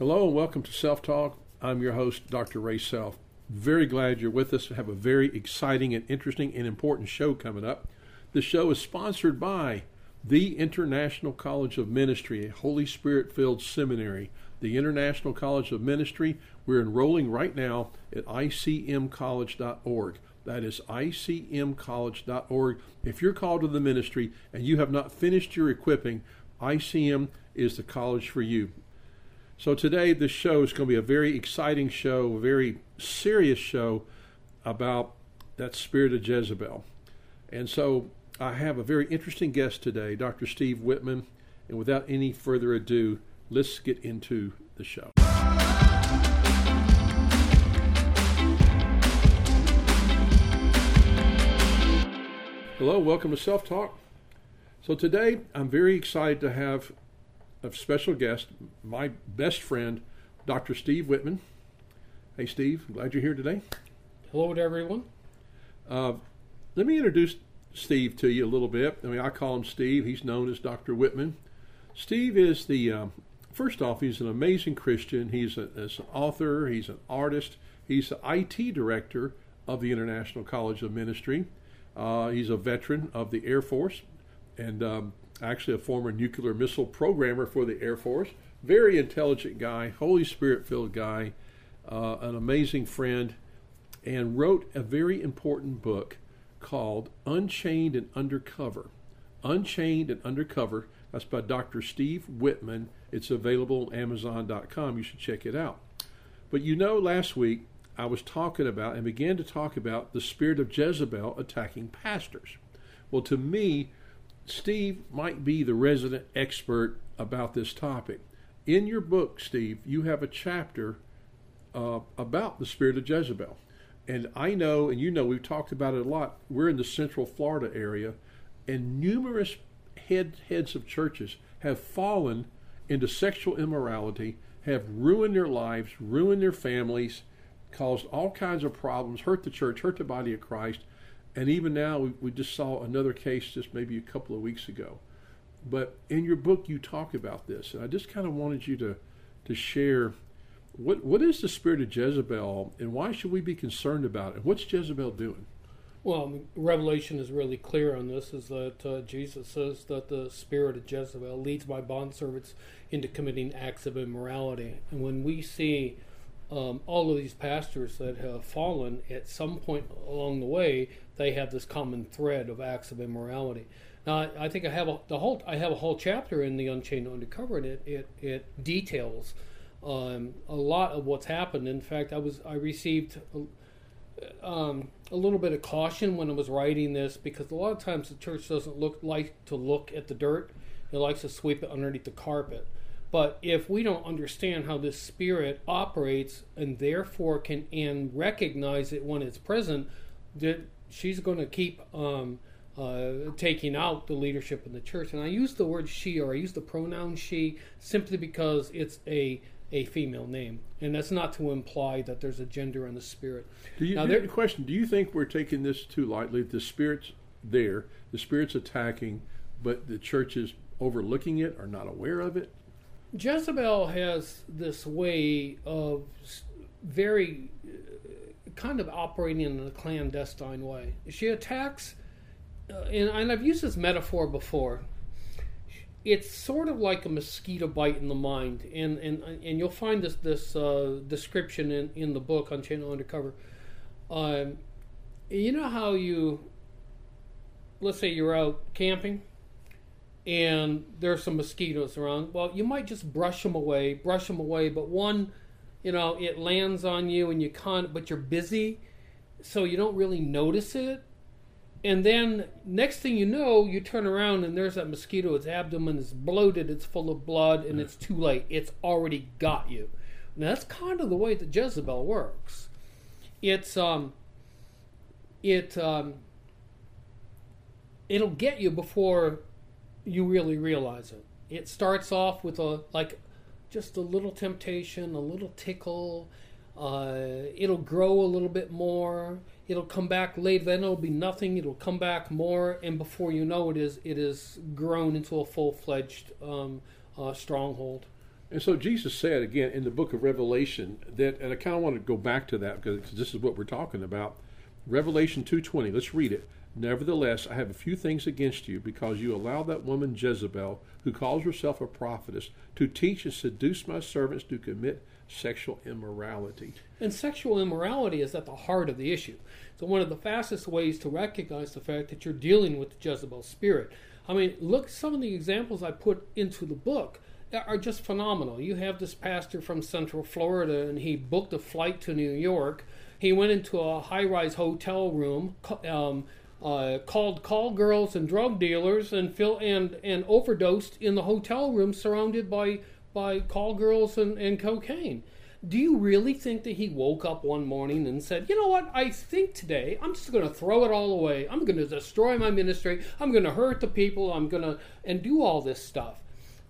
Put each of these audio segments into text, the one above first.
Hello and welcome to Self Talk. I'm your host, Dr. Ray Self. Very glad you're with us. We have a very exciting and interesting and important show coming up. The show is sponsored by the International College of Ministry, a Holy Spirit filled seminary. The International College of Ministry, we're enrolling right now at icmcollege.org. That is icmcollege.org. If you're called to the ministry and you have not finished your equipping, ICM is the college for you. So today, this show is going to be a very exciting show, a very serious show about that spirit of Jezebel. And so I have a very interesting guest today, Dr. Steve Wittmann. And without any further ado, let's get into the show. Hello, welcome to Self Talk. So today, I'm very excited to have a special guest, my best friend, Dr. Steve Wittmann. Hey, Steve, glad you're here today. Hello to everyone. Uh, let me introduce Steve to you a little bit. I mean, I call him Steve. He's known as Dr. Wittmann. Steve is the, um, first off, he's an amazing Christian. He's, a, an author, he's an artist, he's the IT director of the International College of Ministry. Uh, he's a veteran of the Air Force and um, actually a former nuclear missile programmer for the Air Force. Very intelligent guy, Holy Spirit filled guy, uh, an amazing friend, and wrote a very important book called Unchained and Undercover. Unchained and Undercover. That's by Dr. Steve Wittmann. It's available on Amazon.com. You should check it out. But you know, last week I was talking about and began to talk about the spirit of Jezebel attacking pastors. Well, to me, Steve might be the resident expert about this topic. In your book, Steve, you have a chapter uh, about the spirit of Jezebel. And I know, and you know, we've talked about it a lot. We're in the Central Florida area, and numerous head, heads of churches have fallen into sexual immorality, have ruined their lives, ruined their families, caused all kinds of problems, hurt the church, hurt the body of Christ, and even now, we, we just saw another case just maybe a couple of weeks ago. But in your book, you talk about this, and I just kind of wanted you to to share what what is the spirit of Jezebel, and why should we be concerned about it? What's Jezebel doing? Well, Revelation is really clear on this. Is that uh, Jesus says that the spirit of Jezebel leads my bondservants into committing acts of immorality, and when we see um, all of these pastors that have fallen at some point along the way, they have this common thread of acts of immorality. Now, I think I have a, the whole I have a whole chapter in the Unchained Undercover, and it it, it details um, a lot of what's happened. In fact, I was I received a, um, a little bit of caution when I was writing this because a lot of times the church doesn't look like to look at the dirt; it likes to sweep it underneath the carpet. But if we don't understand how this spirit operates and therefore can and recognize it when it's present, that she's going to keep um, uh, taking out the leadership in the church. And I use the word she or I use the pronoun she simply because it's a a female name, and that's not to imply that there's a gender in the spirit. Do you, now, there, question: Do you think we're taking this too lightly? The spirit's there, the spirit's attacking, but the church is overlooking it or not aware of it. Jezebel has this way of very uh, kind of operating in a clandestine way. She attacks, uh, and, and I've used this metaphor before. It's sort of like a mosquito bite in the mind, and and and you'll find this this uh, description in in the book Unchained Undercover. Um, you know how you, let's say you're out camping and there's some mosquitoes around. Well, you might just brush them away, brush them away, but one, you know, it lands on you and you can't, but you're busy, so you don't really notice it. And then next thing you know, you turn around and there's that mosquito. Its abdomen is bloated, it's full of blood, and it's too late. It's already got you. Now that's kind of the way that Jezebel works. It's um, it um, it'll get you before you really realize it. It starts off with a like just a little temptation, a little tickle. Uh, it'll grow a little bit more. It'll come back later. Then it'll be nothing. It'll come back more, and before you know it, is it is grown into a full fledged um, uh, stronghold. And so Jesus said again in the book of Revelation that, and I kind of want to go back to that because this is what we're talking about. Revelation 2:20. Let's read it. Nevertheless, I have a few things against you because you allow that woman Jezebel, who calls herself a prophetess, to teach and seduce my servants to commit sexual immorality. And sexual immorality is at the heart of the issue. So, one of the fastest ways to recognize the fact that you're dealing with the Jezebel spirit. I mean, look, some of the examples I put into the book are just phenomenal. You have this pastor from Central Florida, and he booked a flight to New York. He went into a high rise hotel room. Um, uh, called call girls and drug dealers and fill and and overdosed in the hotel room surrounded by by call girls and, and cocaine. Do you really think that he woke up one morning and said, "You know what? I think today I'm just going to throw it all away. I'm going to destroy my ministry. I'm going to hurt the people. I'm going to and do all this stuff."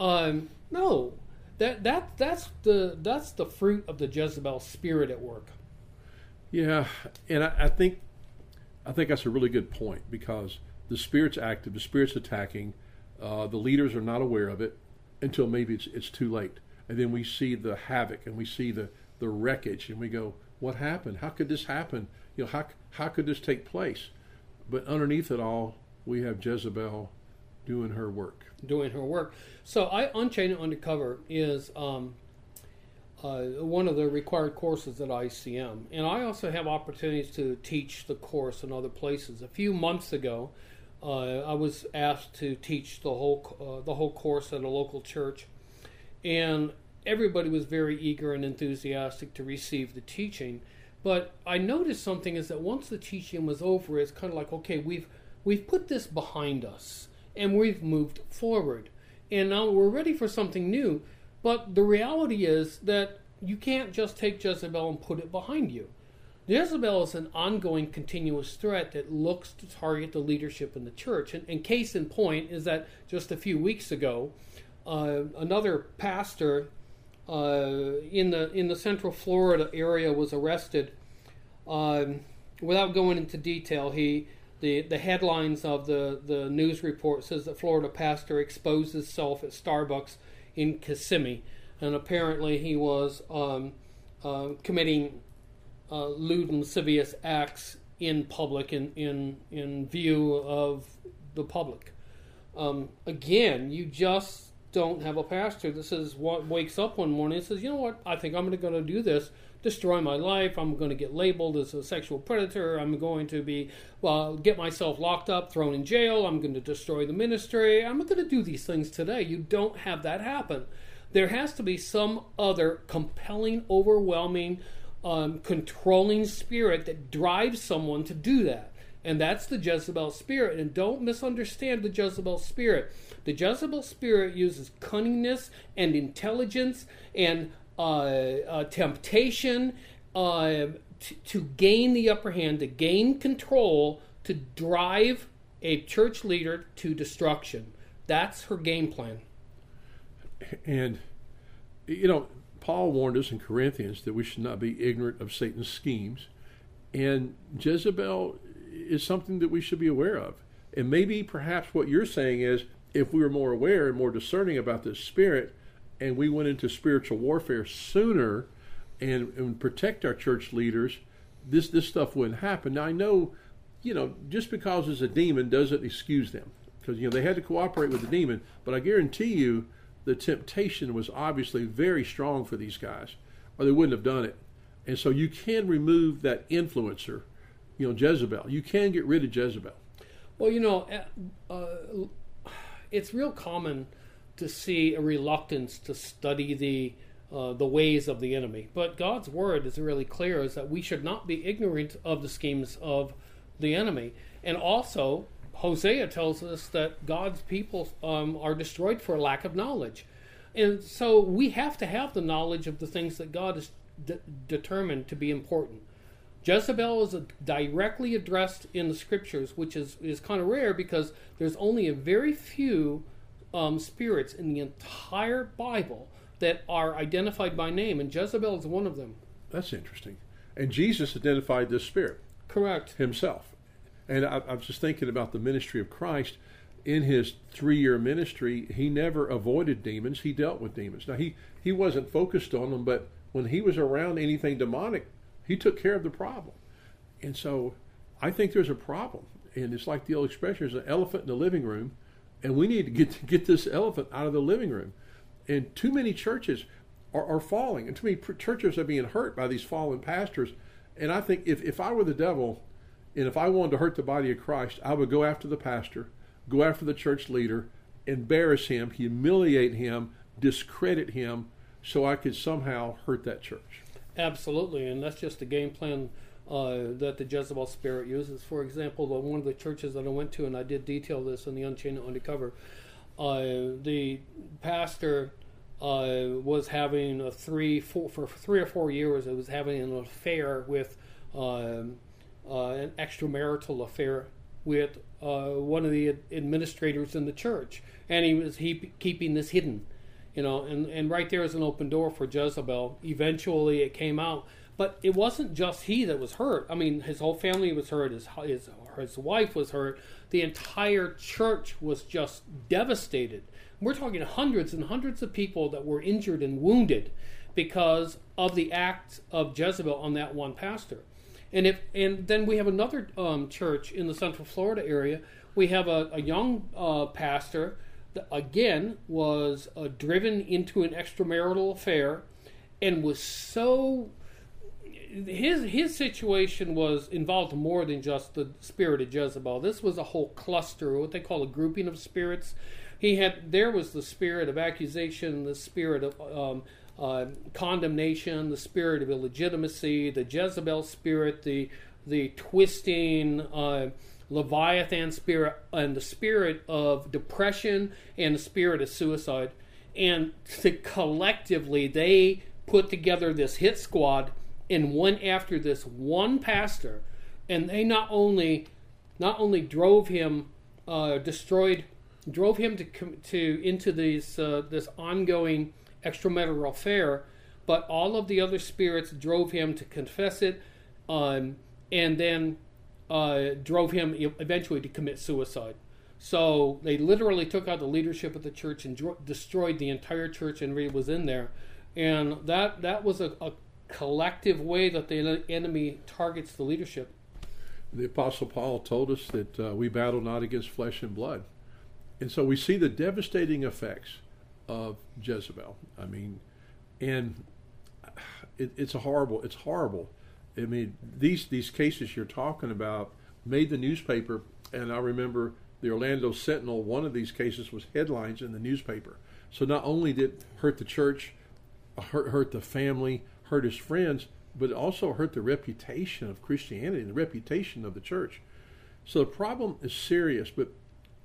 Um, no, that that that's the that's the fruit of the Jezebel spirit at work. Yeah, and I, I think I think that's a really good point because the spirit's active, the spirit's attacking. Uh, the leaders are not aware of it until maybe it's it's too late, and then we see the havoc and we see the the wreckage, and we go, "What happened? How could this happen? You know, how how could this take place?" But underneath it all, we have Jezebel doing her work. Doing her work. So, I Unchained Undercover is um, uh, one of the required courses at ICM. And I also have opportunities to teach the course in other places. A few months ago, uh, I was asked to teach the whole uh, the whole course at a local church, and everybody was very eager and enthusiastic to receive the teaching. But I noticed something is that once the teaching was over, it's kind of like okay, we've we've put this behind us and we've moved forward, and now we're ready for something new. But the reality is that you can't just take Jezebel and put it behind you. Jezebel is an ongoing, continuous threat that looks to target the leadership in the church. And, and case in point is that just a few weeks ago, uh, another pastor uh, in the in the Central Florida area was arrested. Um, without going into detail, he the the headlines of the the news report says that Florida pastor exposes self at Starbucks in Kissimmee, and apparently he was um, uh, committing uh, lewd and lascivious acts in public, in in in view of the public. Um, again, you just don't have a pastor. That says what wakes up one morning and says, you know what, I think I'm going to do this, destroy my life. I'm going to get labeled as a sexual predator. I'm going to be well, get myself locked up, thrown in jail. I'm going to destroy the ministry. I'm going to do these things today. You don't have that happen. There has to be some other compelling, overwhelming, um, controlling spirit that drives someone to do that. And that's the Jezebel spirit. And don't misunderstand the Jezebel spirit. The Jezebel spirit uses cunningness and intelligence and temptation uh, t- to gain the upper hand, to gain control, to drive a church leader to destruction. That's her game plan. And, you know, Paul warned us in Corinthians that we should not be ignorant of Satan's schemes. And Jezebel is something that we should be aware of. And maybe perhaps what you're saying is if we were more aware and more discerning about this spirit and we went into spiritual warfare sooner and, and protect our church leaders, this, this stuff wouldn't happen. Now, I know, you know, just because it's a demon doesn't excuse them because, you know, they had to cooperate with the demon, but I guarantee you the temptation was obviously very strong for these guys or they wouldn't have done it. And so you can remove that influencer, you know, Jezebel. You can get rid of Jezebel. Well, you know, uh, uh, it's real common to see a reluctance to study the uh, the ways of the enemy. But God's word is really clear: is that we should not be ignorant of the schemes of the enemy, and also Hosea tells us that God's people um, are destroyed for lack of knowledge. And so we have to have the knowledge of the things that God has de- determined to be important. Jezebel is directly addressed in the scriptures, which is, is kind of rare because there's only a very few um, spirits in the entire Bible that are identified by name, and Jezebel is one of them. That's interesting. And Jesus identified this spirit. Correct. Himself. And I, I was just thinking about the ministry of Christ. in his three year ministry, he never avoided demons. He dealt with demons. Now, he, he wasn't focused on them, but when he was around anything demonic, he took care of the problem. And so I think there's a problem. And it's like the old expression there's an elephant in the living room, and we need to get, get this elephant out of the living room. And too many churches are, are falling, and too many churches are being hurt by these fallen pastors. And I think if, if I were the devil, and if I wanted to hurt the body of Christ, I would go after the pastor go after the church leader, embarrass him, humiliate him, discredit him, so I could somehow hurt that church. Absolutely, and that's just the game plan uh, that the Jezebel spirit uses. For example, one of the churches that I went to, and I did detail this in the Unchained Undercover, uh, the pastor uh, was having a three, four, for three or four years, it was having an affair with um, uh, an extramarital affair with uh, one of the administrators in the church, and he was he keeping this hidden, you know. And and right there is an open door for Jezebel. Eventually, it came out, but it wasn't just he that was hurt. I mean, his whole family was hurt. His his his wife was hurt. The entire church was just devastated. We're talking hundreds and hundreds of people that were injured and wounded because of the acts of Jezebel on that one pastor. And if and then we have another um, church in the Central Florida area. We have a, a young uh, pastor that again was uh, driven into an extramarital affair and was so his his situation was involved more than just the spirit of Jezebel. This was a whole cluster, what they call a grouping of spirits. He had there was the spirit of accusation, the spirit of um, uh, condemnation, the spirit of illegitimacy, the Jezebel spirit, the the twisting uh, Leviathan spirit, and the spirit of depression and the spirit of suicide. And to collectively, they put together this hit squad and went after this one pastor, and they not only not only drove him, uh, destroyed, drove him to to into these uh, this ongoing extramarital affair, but all of the other spirits drove him to confess it, um, and then uh, drove him eventually to commit suicide. So they literally took out the leadership of the church and dro- destroyed the entire church, and Reed was in there, and that that was a, a collective way that the enemy targets the leadership. The Apostle Paul told us that uh, we battle not against flesh and blood. And so we see the devastating effects of Jezebel. I mean, and it, it's a horrible. It's horrible. I mean, these these cases you're talking about made the newspaper, and I remember the Orlando Sentinel. One of these cases was headlines in the newspaper. So not only did it hurt the church, hurt hurt the family, hurt his friends, but it also hurt the reputation of Christianity and the reputation of the church. So the problem is serious. But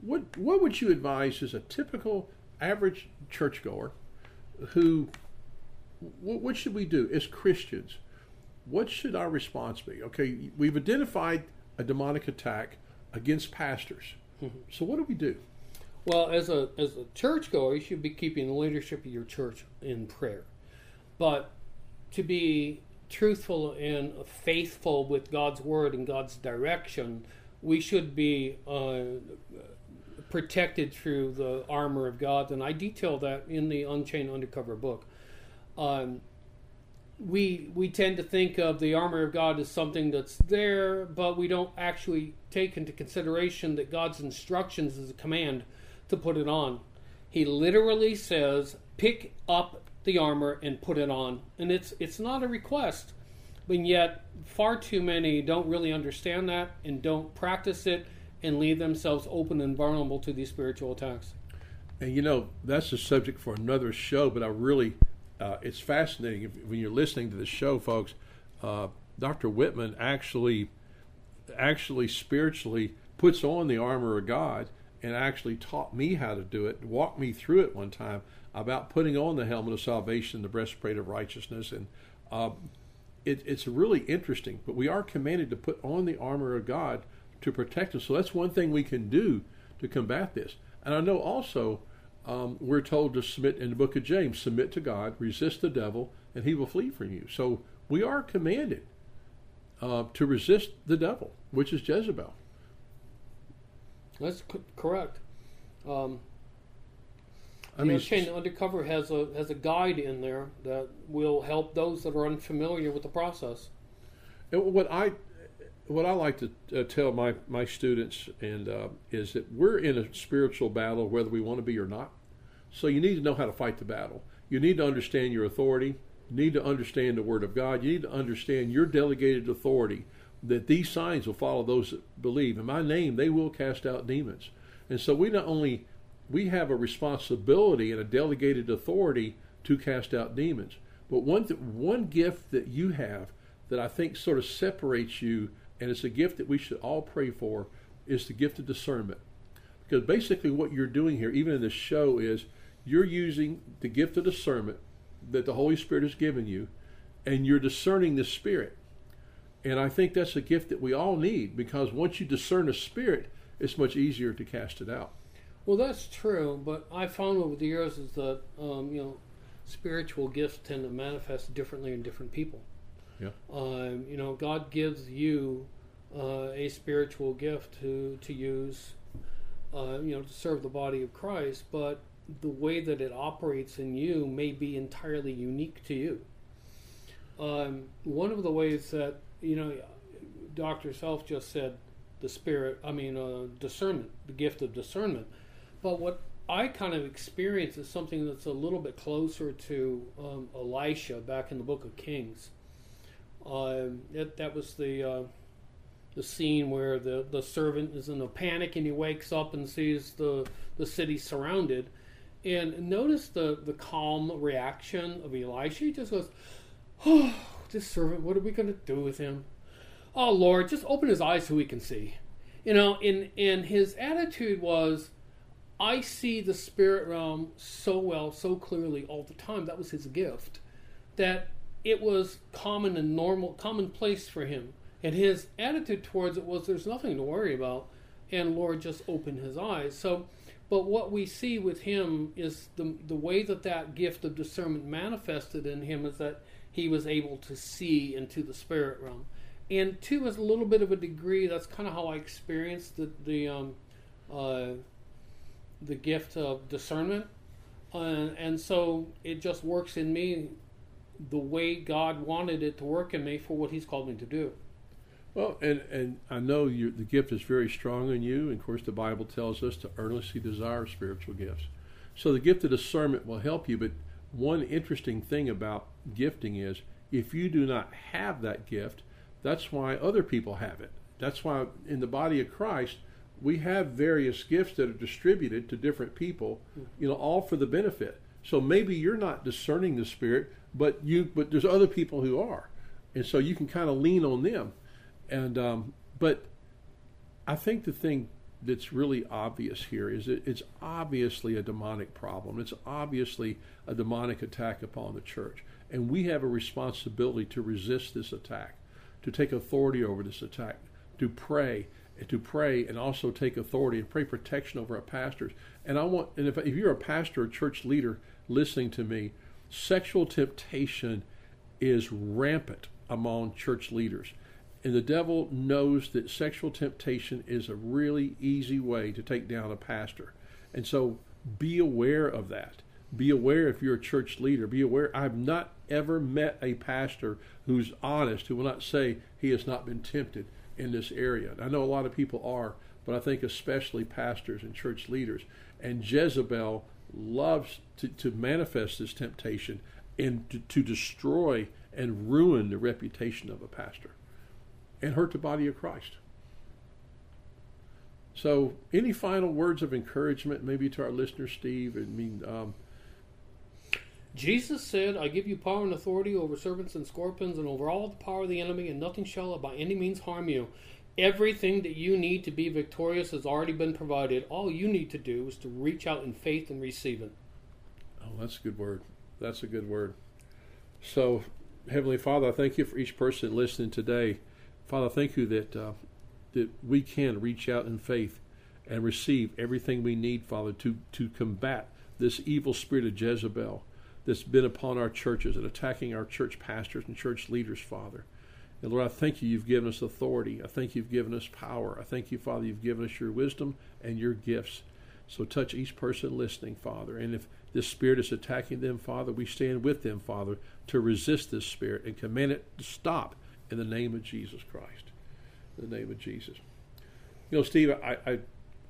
what what would you advise as a typical average churchgoer who, what should we do as Christians? What should our response be? Okay, we've identified a demonic attack against pastors. Mm-hmm. So what do we do? Well, as a as a churchgoer, you should be keeping the leadership of your church in prayer. But to be truthful and faithful with God's word and God's direction, we should be uh, protected through the armor of God, and I detail that in the Unchained Undercover book. Um, we we tend to think of the armor of God as something that's there, but we don't actually take into consideration that God's instructions is a command to put it on. He literally says, "Pick up the armor and put it on," and it's it's not a request, but yet far too many don't really understand that and don't practice it and leave themselves open and vulnerable to these spiritual attacks. And you know, that's a subject for another show, but I really, uh, it's fascinating if, when you're listening to the show, folks. Uh, Dr. Wittmann actually, actually spiritually puts on the armor of God and actually taught me how to do it, walked me through it one time about putting on the helmet of salvation, the breastplate of righteousness, and uh, it, it's really interesting. But we are commanded to put on the armor of God to protect us. So that's one thing we can do to combat this. And I know also um, we're told to submit in the book of James submit to God, resist the devil, and he will flee from you. So we are commanded uh, to resist the devil, which is Jezebel. That's correct. Um, I mean, Chain Undercover has a has a guide in there that will help those that are unfamiliar with the process. What I what I like to uh, tell my my students and uh, is that we're in a spiritual battle whether we want to be or not. So you need to know how to fight the battle. You need to understand your authority. You need to understand the Word of God. You need to understand your delegated authority. That these signs will follow those that believe. In my name, they will cast out demons. And so we not only we have a responsibility and a delegated authority to cast out demons, but one th- one gift that you have that I think sort of separates you, and it's a gift that we should all pray for, is the gift of discernment. Because basically, what you're doing here, even in this show, is you're using the gift of discernment that the Holy Spirit has given you, and you're discerning the Spirit. And I think that's a gift that we all need because once you discern a spirit, it's much easier to cast it out. Well, that's true, but I found over the years is that um, you know spiritual gifts tend to manifest differently in different people. Yeah. Um, you know, God gives you uh, a spiritual gift to to use, uh, you know, to serve the body of Christ, but the way that it operates in you may be entirely unique to you. Um, one of the ways that you know, Doctor Self just said the spirit. I mean, uh, discernment, the gift of discernment. But what I kind of experience is something that's a little bit closer to um, Elisha back in the Book of Kings. Um, that that was the uh, the scene where the, the servant is in a panic and he wakes up and sees the the city surrounded, and notice the the calm reaction of Elisha. He just goes, "Oh, this servant, what are we going to do with him? Oh Lord, just open his eyes so he can see." You know, and and his attitude was I see the spirit realm so well, so clearly all the time. That was his gift. That it was common and normal, commonplace for him. And his attitude towards it was there's nothing to worry about. And Lord just opened his eyes. So, but what we see with him is the, the way that that gift of discernment manifested in him is that he was able to see into the spirit realm. And two, as a little bit of a degree, that's kind of how I experienced the, the um, uh, the gift of discernment. And so it just works in me the way God wanted it to work in me for what He's called me to do. Well, and, and I know the gift is very strong in you. And of course, the Bible tells us to earnestly desire spiritual gifts. So the gift of discernment will help you. But one interesting thing about gifting is if you do not have that gift, that's why other people have it. That's why in the body of Christ, we have various gifts that are distributed to different people, you know, all for the benefit. So maybe you're not discerning the spirit, but you but there's other people who are, and so you can kind of lean on them. And um, but I think the thing that's really obvious here is that it's obviously a demonic problem. It's obviously a demonic attack upon the church, and we have a responsibility to resist this attack, to take authority over this attack, to pray to pray and also take authority and pray protection over our pastors. And I want, and if, if you're a pastor or church leader listening to me, sexual temptation is rampant among church leaders. And the devil knows that sexual temptation is a really easy way to take down a pastor. And so be aware of that. Be aware if you're a church leader. Be aware. I've not ever met a pastor who's honest, who will not say he has not been tempted in this area. I know a lot of people are, but I think especially pastors and church leaders. And Jezebel loves to, to manifest this temptation and to, to destroy and ruin the reputation of a pastor and hurt the body of Christ. So, any final words of encouragement, maybe to our listeners, Steve? I mean, um, Jesus said, I give you power and authority over serpents and scorpions and over all the power of the enemy, and nothing shall by any means harm you. Everything that you need to be victorious has already been provided. All you need to do is to reach out in faith and receive it. Oh, that's a good word. That's a good word. So, Heavenly Father, I thank you for each person listening today. Father, thank you that uh, that we can reach out in faith and receive everything we need, Father, to to combat this evil spirit of Jezebel that's been upon our churches and attacking our church pastors and church leaders, Father. And Lord, I thank you, you've given us authority. I thank you've given us power. I thank you, Father, you've given us your wisdom and your gifts. So touch each person listening, Father. And if this spirit is attacking them, Father, we stand with them, Father, to resist this spirit and command it to stop in the name of Jesus Christ. In the name of Jesus. You know, Steve, I, I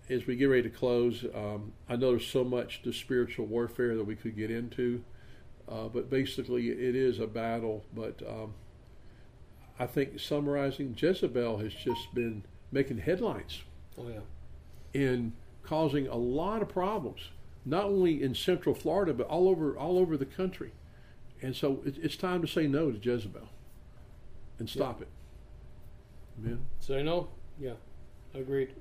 as we get ready to close, um, I know there's so much to spiritual warfare that we could get into, uh, but basically it is a battle. But um, I think summarizing, Jezebel has just been making headlines. Oh yeah. And causing a lot of problems, not only in Central Florida but all over all over the country. And so it, it's time to say no to Jezebel and stop it. Amen. Say no? Yeah, agreed.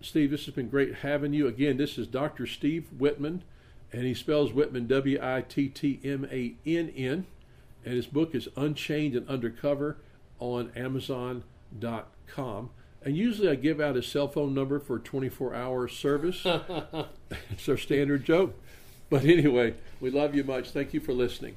Steve, this has been great having you. Again, this is Dr. Steve Wittmann, and he spells Wittmann W I T T M A N N. And his book is Unchained and Undercover on Amazon.com. And usually I give out his cell phone number for 24 hour service. it's our standard joke. But anyway, we love you much. Thank you for listening.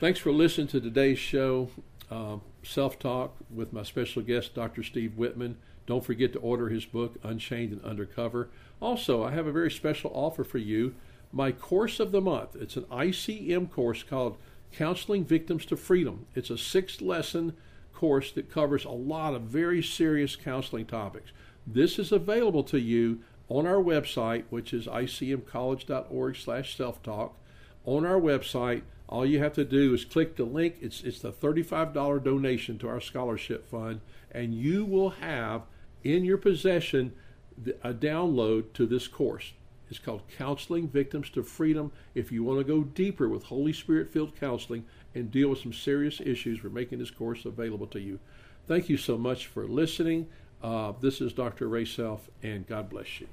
Thanks for listening to today's show, uh, Self Talk, with my special guest, Dr. Steve Wittmann. Don't forget to order his book, Unchained and Undercover. Also, I have a very special offer for you my course of the month. It's an ICM course called Counseling Victims to Freedom. It's a six lesson course that covers a lot of very serious counseling topics. This is available to you on our website, which is icmcollege.org slash self-talk. On our website, all you have to do is click the link. It's, it's the $35 donation to our scholarship fund, and you will have in your possession a download to this course. It's called Counseling Victims to Freedom. If you want to go deeper with Holy Spirit filled counseling and deal with some serious issues, we're making this course available to you. Thank you so much for listening. Uh, this is Dr. Ray Self, and God bless you.